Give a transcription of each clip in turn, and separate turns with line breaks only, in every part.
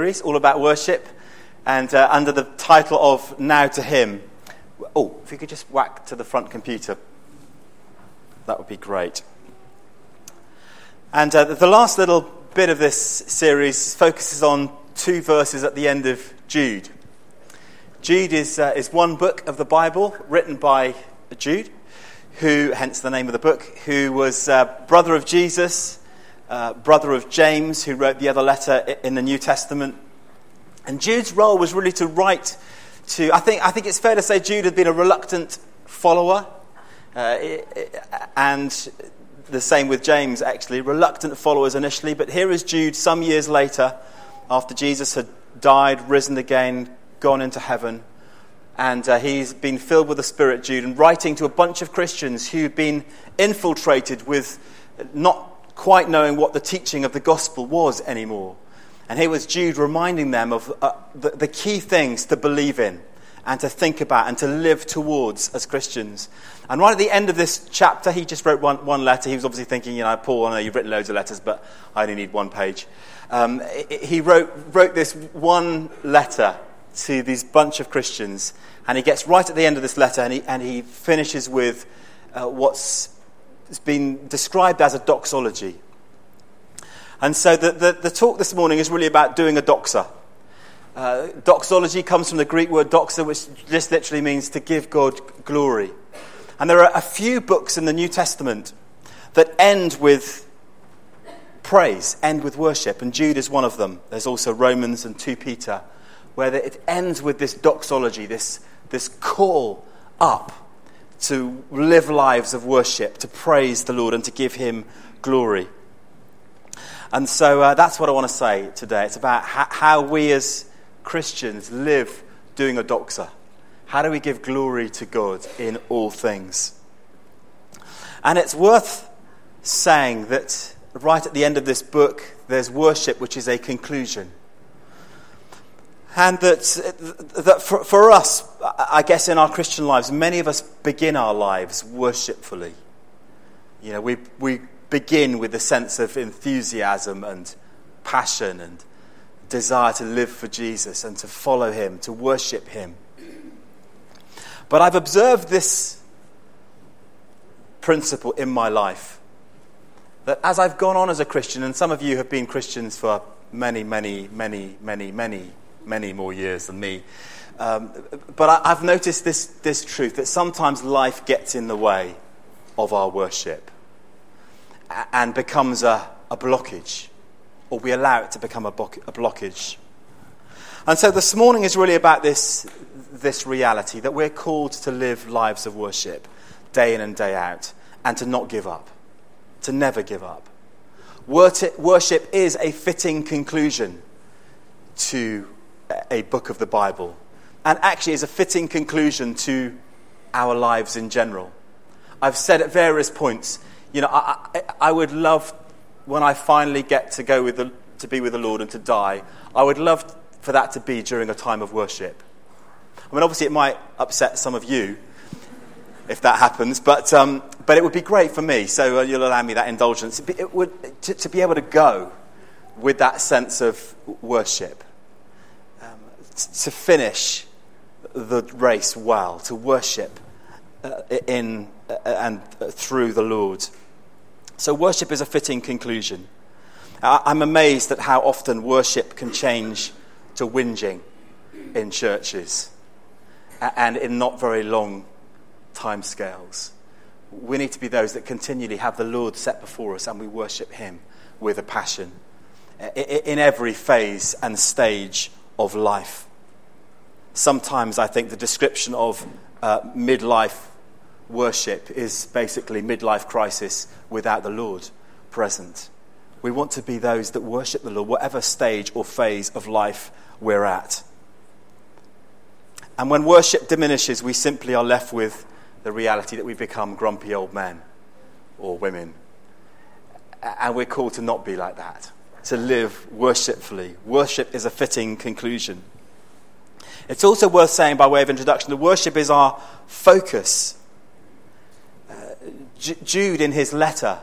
series all about worship and uh, under the title of Now to Him. Oh, if you could just whack to the front computer, that would be great. And uh, the last little bit of this series focuses on two verses at the end of Jude. Jude is, uh, is one book of the Bible written by Jude, who, hence the name of the book, who was uh, brother of Jesus uh, brother of James, who wrote the other letter in the New Testament. And Jude's role was really to write to, I think, I think it's fair to say Jude had been a reluctant follower. Uh, and the same with James, actually. Reluctant followers initially, but here is Jude some years later, after Jesus had died, risen again, gone into heaven. And uh, he's been filled with the Spirit, Jude, and writing to a bunch of Christians who've been infiltrated with not quite knowing what the teaching of the gospel was anymore. And here was Jude reminding them of uh, the, the key things to believe in and to think about and to live towards as Christians. And right at the end of this chapter, he just wrote one, one letter. He was obviously thinking, you know, Paul, I know you've written loads of letters, but I only need one page. Um, he wrote, wrote this one letter to these bunch of Christians, and he gets right at the end of this letter, and he, and he finishes with uh, what's it's been described as a doxology. And so the, the, the talk this morning is really about doing a doxa. Uh, doxology comes from the Greek word doxa, which just literally means to give God glory. And there are a few books in the New Testament that end with praise, end with worship, and Jude is one of them. There's also Romans and 2 Peter, where it ends with this doxology, this, this call up to live lives of worship, to praise the Lord, and to give Him glory. And so uh, that's what I want to say today. It's about ha- how we as Christians live doing a doxa. How do we give glory to God in all things? And it's worth saying that right at the end of this book, there's worship, which is a conclusion. And that, that for, for us, I guess in our Christian lives, many of us begin our lives worshipfully. You know, we, we begin with a sense of enthusiasm and passion and desire to live for Jesus and to follow him, to worship him. But I've observed this principle in my life that as I've gone on as a Christian, and some of you have been Christians for many, many, many, many, many many more years than me. Um, but I, have noticed this, this truth that sometimes life gets in the way of our worship and becomes a, a blockage, or we allow it to become a, bo- a blockage. And so this morning is really about this, this reality that we're called to live lives of worship day in and day out and to not give up, to never give up. Worship is a fitting conclusion to a book of the Bible, and actually is a fitting conclusion to our lives in general. I've said at various points, you know, I, I, I would love when I finally get to go with the, to be with the Lord and to die, I would love for that to be during a time of worship. I mean, obviously, it might upset some of you if that happens, but, um, but it would be great for me. So uh, you'll allow me that indulgence. It would, to, to be able to go with that sense of worship to finish the race well, to worship uh, in uh, and through the Lord. So, worship is a fitting conclusion. I'm amazed at how often worship can change to whinging in churches and in not very long time scales. We need to be those that continually have the Lord set before us and we worship Him with a passion in every phase and stage of life. Sometimes I think the description of uh, midlife worship is basically midlife crisis without the Lord present. We want to be those that worship the Lord, whatever stage or phase of life we're at. And when worship diminishes, we simply are left with the reality that we become grumpy old men or women. And we're called to not be like that, to live worshipfully. Worship is a fitting conclusion. It's also worth saying, by way of introduction, that worship is our focus. Uh, J- Jude, in his letter,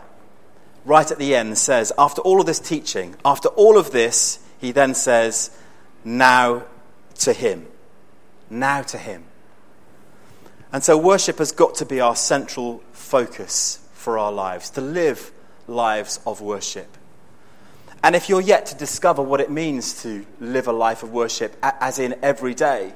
right at the end, says, after all of this teaching, after all of this, he then says, now to Him. Now to Him. And so worship has got to be our central focus for our lives, to live lives of worship. And if you're yet to discover what it means to live a life of worship, as in every day,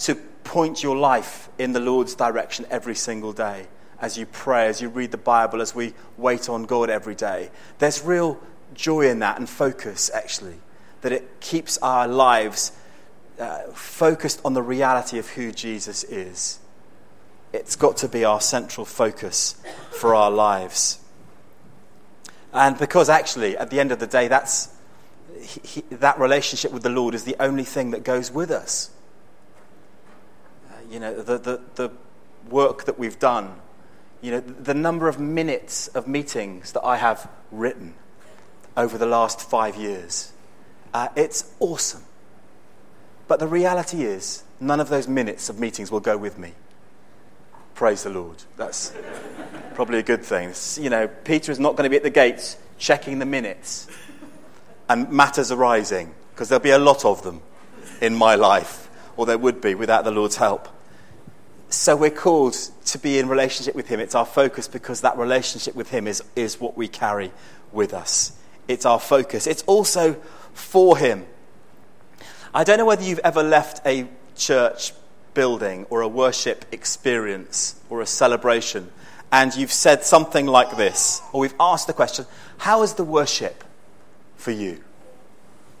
to point your life in the Lord's direction every single day, as you pray, as you read the Bible, as we wait on God every day, there's real joy in that and focus, actually, that it keeps our lives uh, focused on the reality of who Jesus is. It's got to be our central focus for our lives. And because actually, at the end of the day, that's, he, he, that relationship with the Lord is the only thing that goes with us. Uh, you know, the, the, the work that we've done, you know, the number of minutes of meetings that I have written over the last five years. Uh, it's awesome. But the reality is, none of those minutes of meetings will go with me. Praise the Lord. That's probably a good thing. You know, Peter is not going to be at the gates checking the minutes and matters arising, because there'll be a lot of them in my life, or there would be without the Lord's help. So we're called to be in relationship with Him. It's our focus because that relationship with Him is, is what we carry with us. It's our focus. It's also for Him. I don't know whether you've ever left a church building or a worship experience or a celebration and you've said something like this, or we've asked the question, How is the worship for you?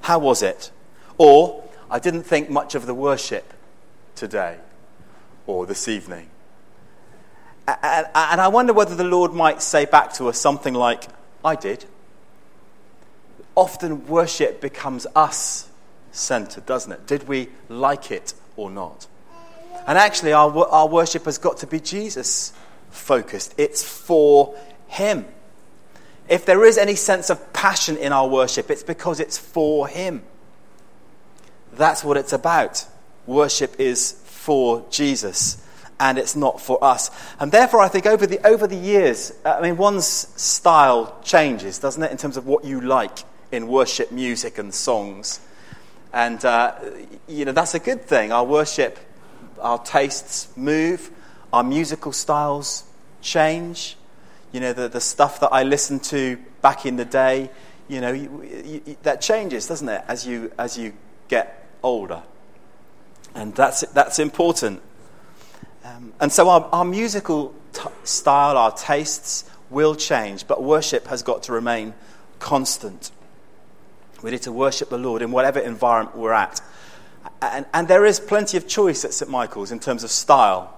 How was it? Or, I didn't think much of the worship today or this evening. And, and I wonder whether the Lord might say back to us something like, I did. Often worship becomes us centered, doesn't it? Did we like it or not? And actually, our, our worship has got to be Jesus focused, it's for Him. If there is any sense of passion in our worship, it's because it's for Him. That's what it's about. Worship is for Jesus and it's not for us. And therefore, I think over the, over the years, uh, I mean, one's style changes, doesn't it, in terms of what you like in worship music and songs. And, uh, you know, that's a good thing. Our worship, our tastes move, our musical styles change. You know, the, the stuff that I listened to back in the day, you know, you, you, that changes, doesn't it, as you, as you get older. And that's, that's important. Um, and so our, our musical t- style, our tastes will change, but worship has got to remain constant. We need to worship the Lord in whatever environment we're at. And, and there is plenty of choice at St. Michael's in terms of style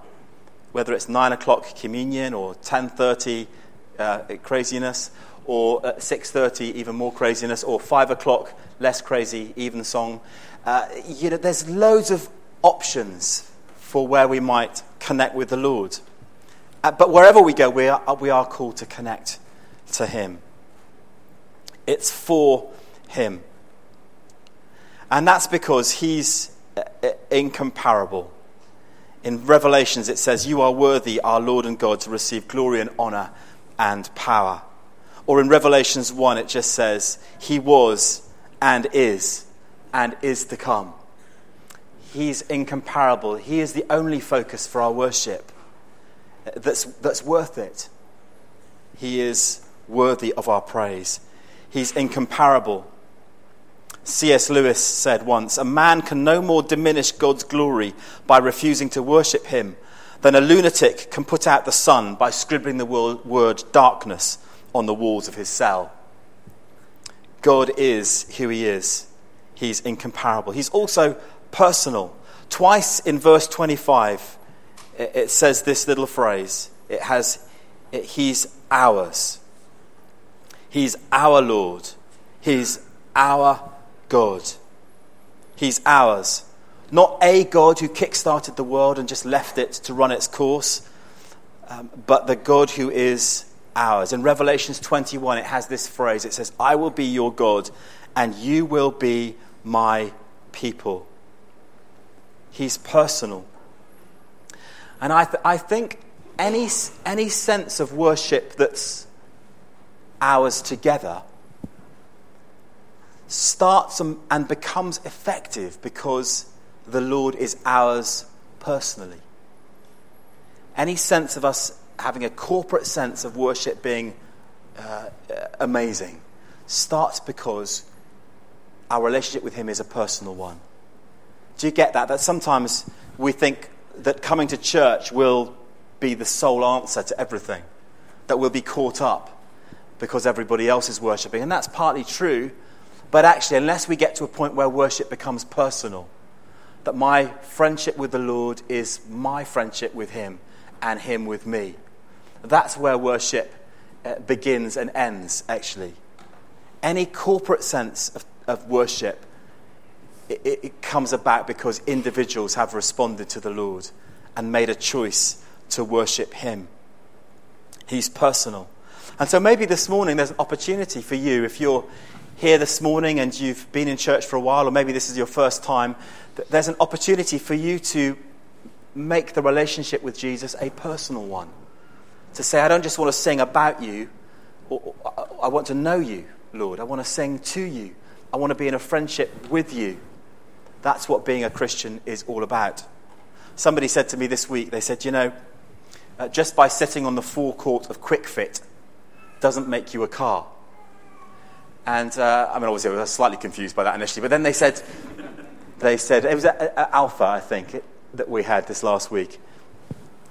whether it's 9 o'clock communion or 10.30 uh, craziness or 6.30 even more craziness or 5 o'clock less crazy evensong uh, you know there's loads of options for where we might connect with the lord. Uh, but wherever we go we are, we are called to connect to him. It's for him. And that's because he's uh, uh, incomparable in Revelations, it says, You are worthy, our Lord and God, to receive glory and honor and power. Or in Revelations 1, it just says, He was and is and is to come. He's incomparable. He is the only focus for our worship that's, that's worth it. He is worthy of our praise. He's incomparable. C.S. Lewis said once A man can no more diminish God's glory by refusing to worship him than a lunatic can put out the sun by scribbling the word darkness on the walls of his cell. God is who he is, he's incomparable. He's also personal. Twice in verse 25, it says this little phrase it has, it, He's ours. He's our Lord. He's our God. He's ours. Not a God who kick-started the world and just left it to run its course, um, but the God who is ours. In Revelations 21, it has this phrase it says, I will be your God, and you will be my people. He's personal. And I, th- I think any, any sense of worship that's ours together starts and becomes effective because the Lord is ours personally. Any sense of us having a corporate sense of worship being uh, amazing starts because our relationship with Him is a personal one. Do you get that? That sometimes we think that coming to church will be the sole answer to everything, that we'll be caught up because everybody else is worshipping. And that's partly true, but actually, unless we get to a point where worship becomes personal, that my friendship with the Lord is my friendship with Him and Him with me, that's where worship uh, begins and ends, actually. Any corporate sense of, of worship, it, it comes about because individuals have responded to the Lord and made a choice to worship Him. He's personal. And so maybe this morning there's an opportunity for you, if you're here this morning and you've been in church for a while, or maybe this is your first time, there's an opportunity for you to make the relationship with Jesus a personal one to say, I don't just want to sing about you, I want to know you, Lord. I want to sing to you. I want to be in a friendship with you. That's what being a Christian is all about. Somebody said to me this week, they said, you know, uh, just by sitting on the forecourt of Kwik Fit doesn't make you a car. And uh, I mean, obviously, I was slightly confused by that initially, but then they said, they said, it was at, at Alpha, I think, it, that we had this last week.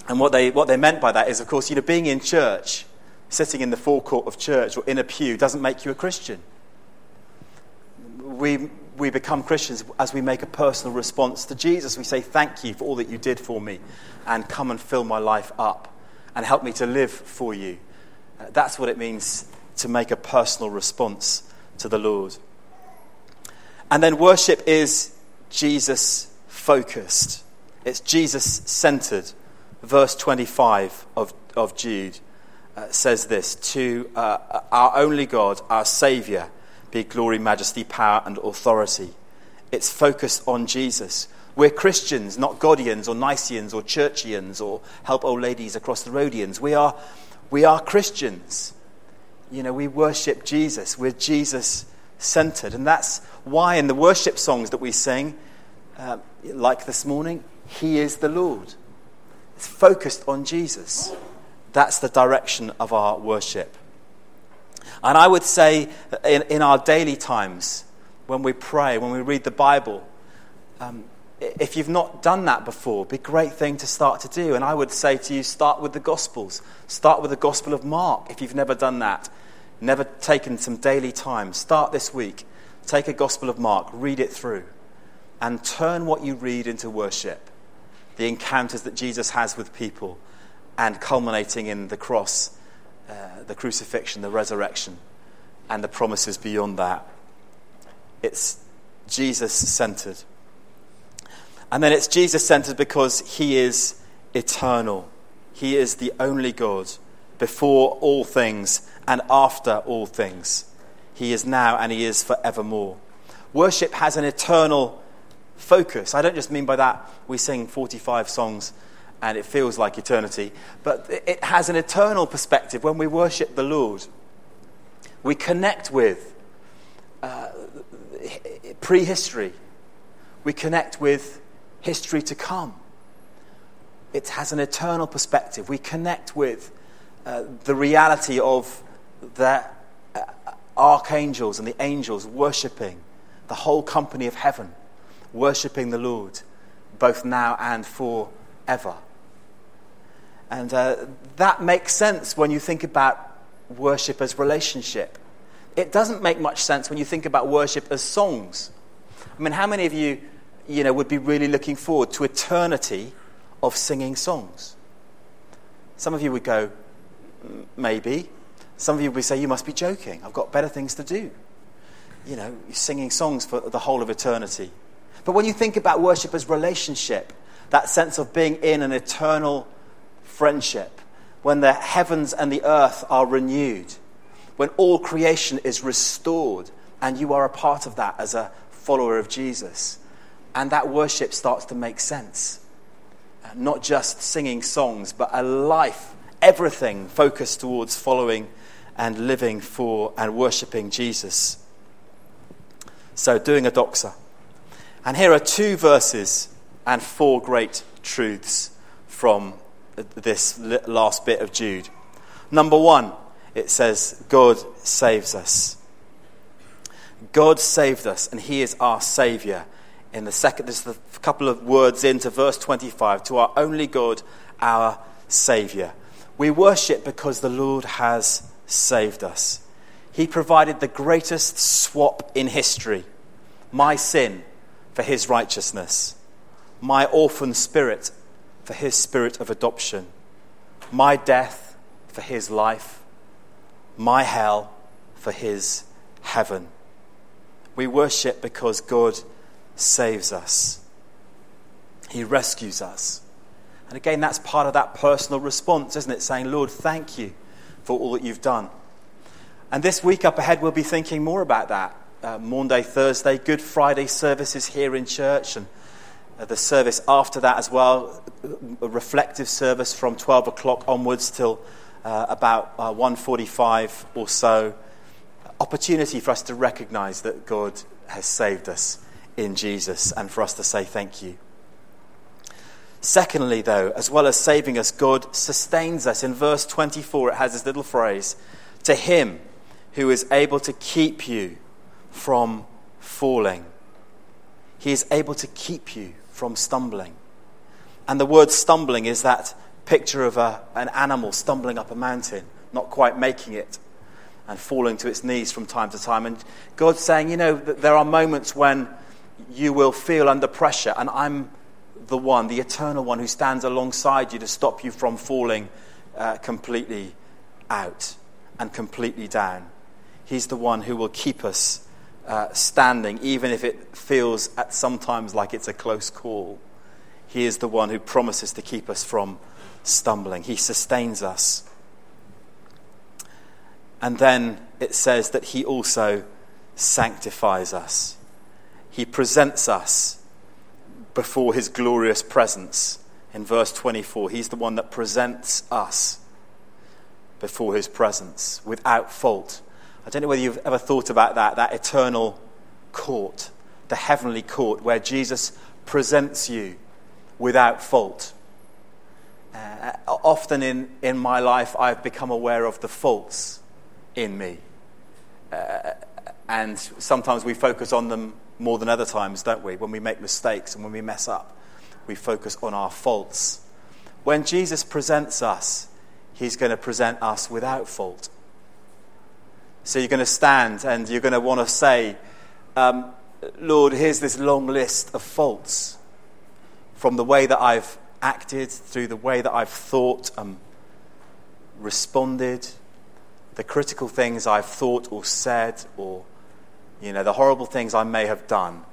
And what they, what they meant by that is, of course, you know, being in church, sitting in the forecourt of church or in a pew, doesn't make you a Christian. We, we become Christians as we make a personal response to Jesus. We say, Thank you for all that you did for me, and come and fill my life up, and help me to live for you. Uh, that's what it means to make a personal response to the Lord. And then worship is Jesus focused, it's Jesus centered verse 25 of, of Jude uh, says this To uh, our only God, our Saviour, be glory, majesty, power, and authority. It's focused on Jesus. We're Christians, not Godians or Niceans or Churchians or help old ladies across the Rhodians. We are, we are Christians. You know, we worship Jesus. We're Jesus centered. And that's why in the worship songs that we sing, uh, like this morning, He is the Lord. It's focused on Jesus. That's the direction of our worship. And I would say in, in our daily times, when we pray, when we read the Bible, um, if you've not done that before, be a great thing to start to do. And I would say to you, start with the Gospels. Start with the Gospel of Mark if you've never done that. Never taken some daily time. Start this week. Take a Gospel of Mark, read it through, and turn what you read into worship the encounters that Jesus has with people, and culminating in the cross, uh, the crucifixion, the resurrection, and the promises beyond that. It's Jesus centered. And then it's Jesus centered because he is eternal. He is the only God before all things and after all things. He is now and he is forevermore. Worship has an eternal focus. I don't just mean by that we sing 45 songs and it feels like eternity, but it has an eternal perspective when we worship the Lord. We connect with uh, prehistory, we connect with history to come. It has an eternal perspective. We connect with uh, the reality of the uh, archangels and the angels worshipping the whole company of heaven worshipping the Lord, both now and forever. And uh, that makes sense when you think about worship as relationship. It doesn't make much sense when you think about worship as songs. I mean, how many of you, you know, would be really looking forward to eternity of singing songs? Some of you would go, mm, maybe. Some of you would say, you must be joking. I've got better things to do. You know, singing songs for the whole of eternity. But when you think about worship as relationship, that sense of being in an eternal friendship, when the heavens and the earth are renewed, when all creation is restored, and you are a part of that as a follower of Jesus, and that worship starts to make sense. Uh, not just singing songs, but a life, everything focused towards following and living for and worshipping Jesus. So, doing a doxa. And here are two verses and four great truths from this last bit of Jude. Number one, it says, God saves us. God saved us, and He is our Savior. In the second, there's a couple of words into verse 25 to our only God, our Savior. We worship because the Lord has saved us. He provided the greatest swap in history my sin for His righteousness, my orphan spirit for His spirit of adoption, my death for His life, my hell for His heaven. We worship because God saves us, He rescues us. And again, that's part of that personal response, isn't it? Saying, Lord, thank you for all that you've done. And this week up ahead, we'll be thinking more about that. Uh, Maundy, Thursday, Good Friday services here in church, and uh, the service after that as well, a reflective service from 12 o'clock onwards till uh, about uh, 1.45 or so opportunity for us to recognize that God has saved us in Jesus and for us to say thank you. Secondly, though, as well as saving us, God sustains us. In verse 24, it has this little phrase To him who is able to keep you from falling. He is able to keep you from stumbling. And the word stumbling is that picture of a, an animal stumbling up a mountain, not quite making it and falling to its knees from time to time. And God's saying, you know, there are moments when you will feel under pressure, and I'm the one, the eternal one, who stands alongside you to stop you from falling uh, completely out and completely down. He's the one who will keep us uh, standing, even if it feels at sometimes like it's a close call. He is the one who promises to keep us from stumbling. He sustains us. And then it says that he also sanctifies us. He presents us before his glorious presence. In verse 24, he's the one that presents us before his presence without fault. I don't know whether you've ever thought about that, that eternal court, the heavenly court, where Jesus presents you without fault. Uh, often in, in my life, I've become aware of the faults in me. Uh, and sometimes we focus on them more than other times, don't we? When we make mistakes and when we mess up, we focus on our faults. When Jesus presents us, he's going to present us without fault. So you're going to stand and you're going to want to say, um, Lord, here's this long list of faults from the way that I've acted, through the way that I've thought, um, responded, the critical things I've thought or said, or you know, the horrible things I may have done.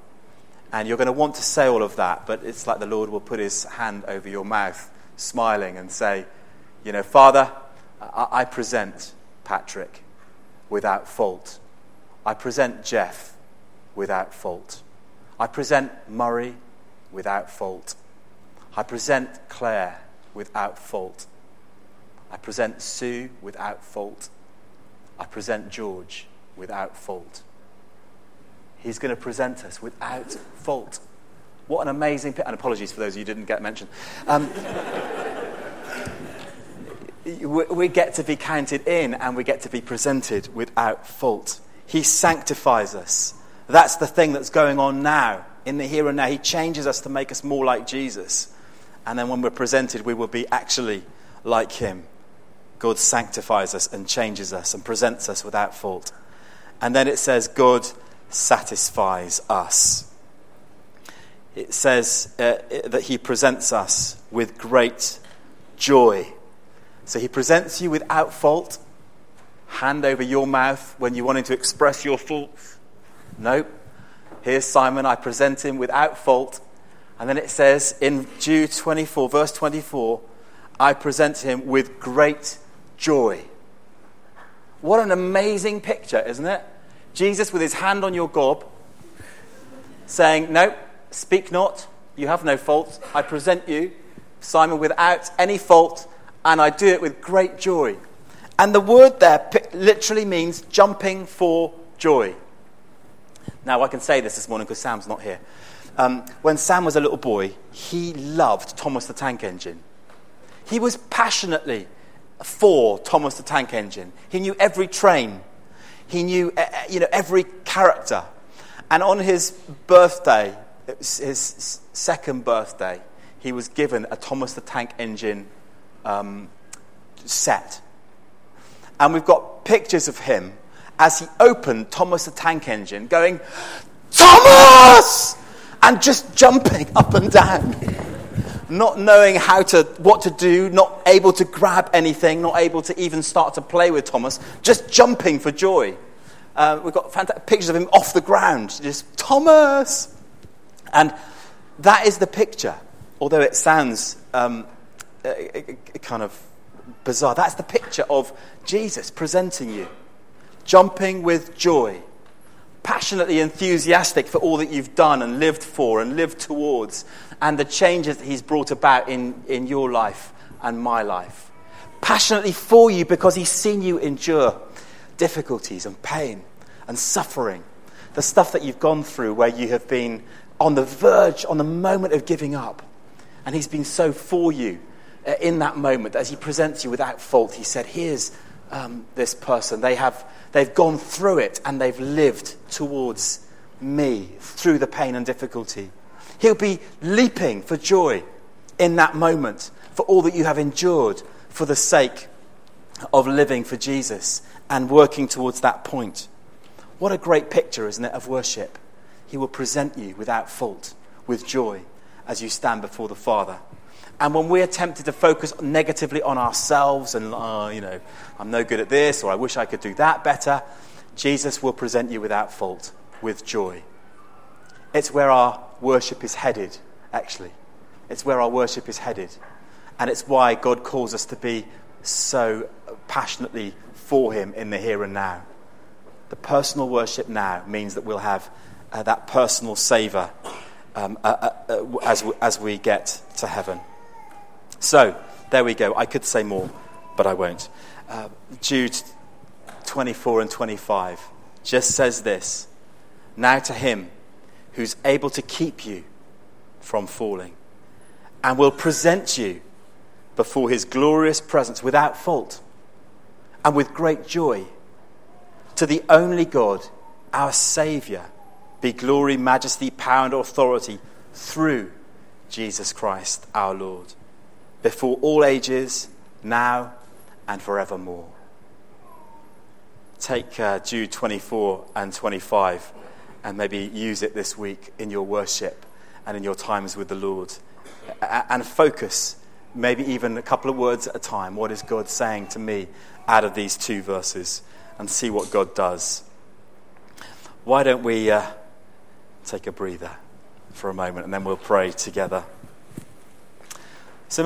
And you're going to want to say all of that, but it's like the Lord will put his hand over your mouth, smiling, and say, You know, Father, I, I present Patrick without fault. I present Jeff without fault. I present Murray without fault. I present Claire without fault. I present Sue without fault. I present George without fault. He's going to present us without fault. What an amazing And apologies for those of you who didn't get mentioned. Um, we get to be counted in and we get to be presented without fault. He sanctifies us. That's the thing that's going on now, in the here and now. He changes us to make us more like Jesus. And then when we're presented, we will be actually like him. God sanctifies us and changes us and presents us without fault. And then it says, God satisfies us. It says uh, that He presents us with great joy. So He presents you without fault. Hand over your mouth when you're wanting to express your faults. Nope. Here's Simon. I present him without fault. And then it says in Jude 24, verse 24, I present him with great joy. What an amazing picture, isn't it? Jesus with his hand on your gob, saying, No, speak not, you have no fault. I present you, Simon, without any fault, and I do it with great joy. And the word there literally means jumping for joy. Now, I can say this this morning because Sam's not here. Um, when Sam was a little boy, he loved Thomas the Tank Engine. He was passionately for Thomas the Tank Engine. He knew every train, he knew uh, you know, every character. And on his birthday, his second birthday, he was given a Thomas the Tank Engine um, set. And we've got pictures of him as he opened Thomas the Tank Engine going, Thomas! And just jumping up and down. Not knowing how to, what to do, not able to grab anything, not able to even start to play with Thomas, just jumping for joy. Uh, we've got fantastic pictures of him off the ground, just Thomas! And that is the picture, although it sounds um, kind of bizarre. That's the picture of Jesus presenting you, jumping with joy, passionately enthusiastic for all that you've done and lived for and lived towards, and the changes that He's brought about in, in your life and my life. Passionately for you because He's seen you endure difficulties and pain and suffering. The stuff that you've gone through where you have been on the verge, on the moment of giving up. And He's been so for you uh, in that moment, as he presents you without fault, he said, Here's um, this person. They have, they've gone through it and they've lived towards me through the pain and difficulty. He'll be leaping for joy in that moment for all that you have endured for the sake of living for Jesus and working towards that point. What a great picture, isn't it, of worship? He will present you without fault, with joy, as you stand before the Father. And when we're tempted to focus negatively on ourselves and, oh, you know, I'm no good at this or I wish I could do that better, Jesus will present you without fault, with joy. It's where our worship is headed, actually. It's where our worship is headed. And it's why God calls us to be so passionately for Him in the here and now. The personal worship now means that we'll have uh, that personal savour um, uh, uh, uh as, as we get to heaven. So, there we go. I could say more, but I won't. Uh, Jude 24 and 25 just says this Now to him who's able to keep you from falling and will present you before his glorious presence without fault and with great joy. To the only God, our Saviour, be glory, majesty, power, and authority through Jesus Christ our Lord before all ages, now and forevermore. Take uh, Jude 24 and 25 and maybe use it this week in your worship and in your times with the Lord. And focus, maybe even a couple of words at a time. What is God saying to me out of these two verses? And see what God does. Why don't we uh, take a breather for a moment and then we'll pray together? So maybe